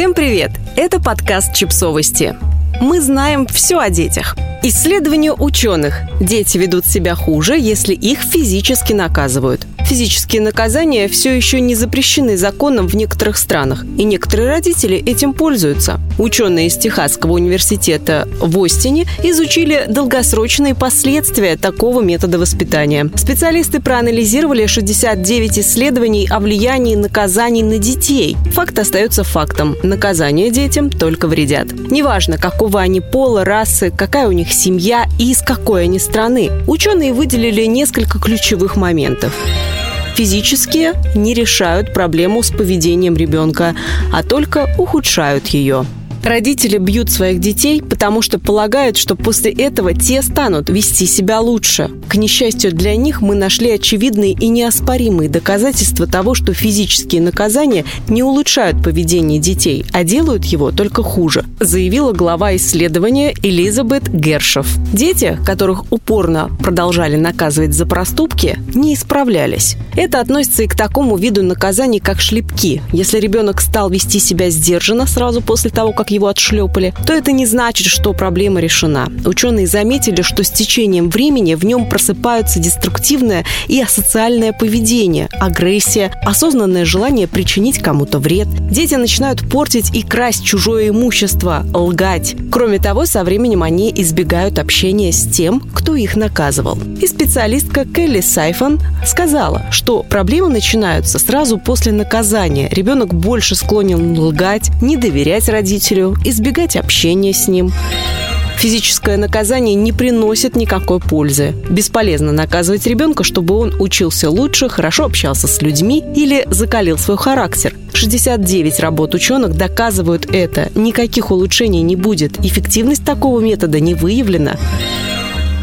Всем привет! Это подкаст «Чипсовости». Мы знаем все о детях. Исследования ученых. Дети ведут себя хуже, если их физически наказывают. Физические наказания все еще не запрещены законом в некоторых странах, и некоторые родители этим пользуются. Ученые из Техасского университета в Остине изучили долгосрочные последствия такого метода воспитания. Специалисты проанализировали 69 исследований о влиянии наказаний на детей. Факт остается фактом. Наказания детям только вредят. Неважно, какого они пола, расы, какая у них семья и из какой они страны. Ученые выделили несколько ключевых моментов физические не решают проблему с поведением ребенка, а только ухудшают ее. Родители бьют своих детей, потому что полагают, что после этого те станут вести себя лучше. К несчастью для них мы нашли очевидные и неоспоримые доказательства того, что физические наказания не улучшают поведение детей, а делают его только хуже, заявила глава исследования Элизабет Гершев. Дети, которых упорно продолжали наказывать за проступки, не исправлялись. Это относится и к такому виду наказаний, как шлепки. Если ребенок стал вести себя сдержанно сразу после того, как его отшлепали, то это не значит, что проблема решена. Ученые заметили, что с течением времени в нем просыпаются деструктивное и асоциальное поведение, агрессия, осознанное желание причинить кому-то вред. Дети начинают портить и красть чужое имущество, лгать. Кроме того, со временем они избегают общения с тем, кто их наказывал. И специалистка Келли Сайфон сказала, что проблемы начинаются сразу после наказания. Ребенок больше склонен лгать, не доверять родителю, родителю, избегать общения с ним. Физическое наказание не приносит никакой пользы. Бесполезно наказывать ребенка, чтобы он учился лучше, хорошо общался с людьми или закалил свой характер. 69 работ ученых доказывают это. Никаких улучшений не будет. Эффективность такого метода не выявлена.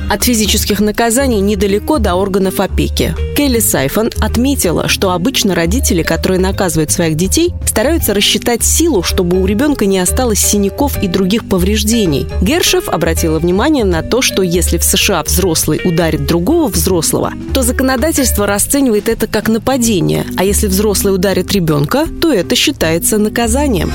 От физических наказаний недалеко до органов опеки. Келли Сайфон отметила, что обычно родители, которые наказывают своих детей, стараются рассчитать силу, чтобы у ребенка не осталось синяков и других повреждений. Гершев обратила внимание на то, что если в США взрослый ударит другого взрослого, то законодательство расценивает это как нападение, а если взрослый ударит ребенка, то это считается наказанием.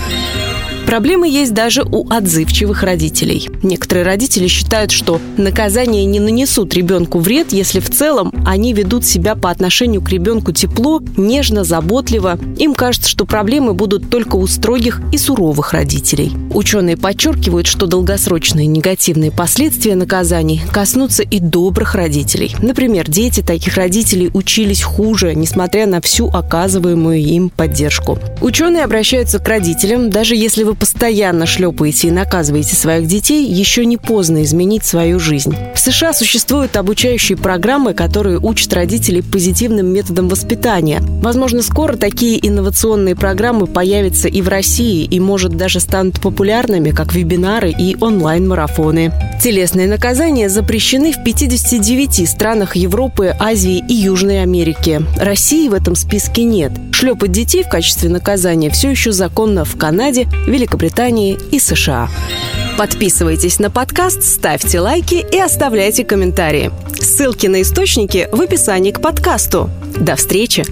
Проблемы есть даже у отзывчивых родителей. Некоторые родители считают, что наказания не нанесут ребенку вред, если в целом они ведут себя по отношению к ребенку тепло, нежно, заботливо. Им кажется, что проблемы будут только у строгих и суровых родителей. Ученые подчеркивают, что долгосрочные негативные последствия наказаний коснутся и добрых родителей. Например, дети таких родителей учились хуже, несмотря на всю оказываемую им поддержку. Ученые обращаются к родителям, даже если вы постоянно шлепаете и наказываете своих детей, еще не поздно изменить свою жизнь. В США существуют обучающие программы, которые учат родителей позитивным методам воспитания. Возможно, скоро такие инновационные программы появятся и в России, и, может, даже станут популярными, как вебинары и онлайн-марафоны. Телесные наказания запрещены в 59 странах Европы, Азии и Южной Америки. России в этом списке нет. Шлепать детей в качестве наказания все еще законно в Канаде, Великобритании и США. Подписывайтесь на подкаст, ставьте лайки и оставляйте комментарии. Ссылки на источники в описании к подкасту. До встречи!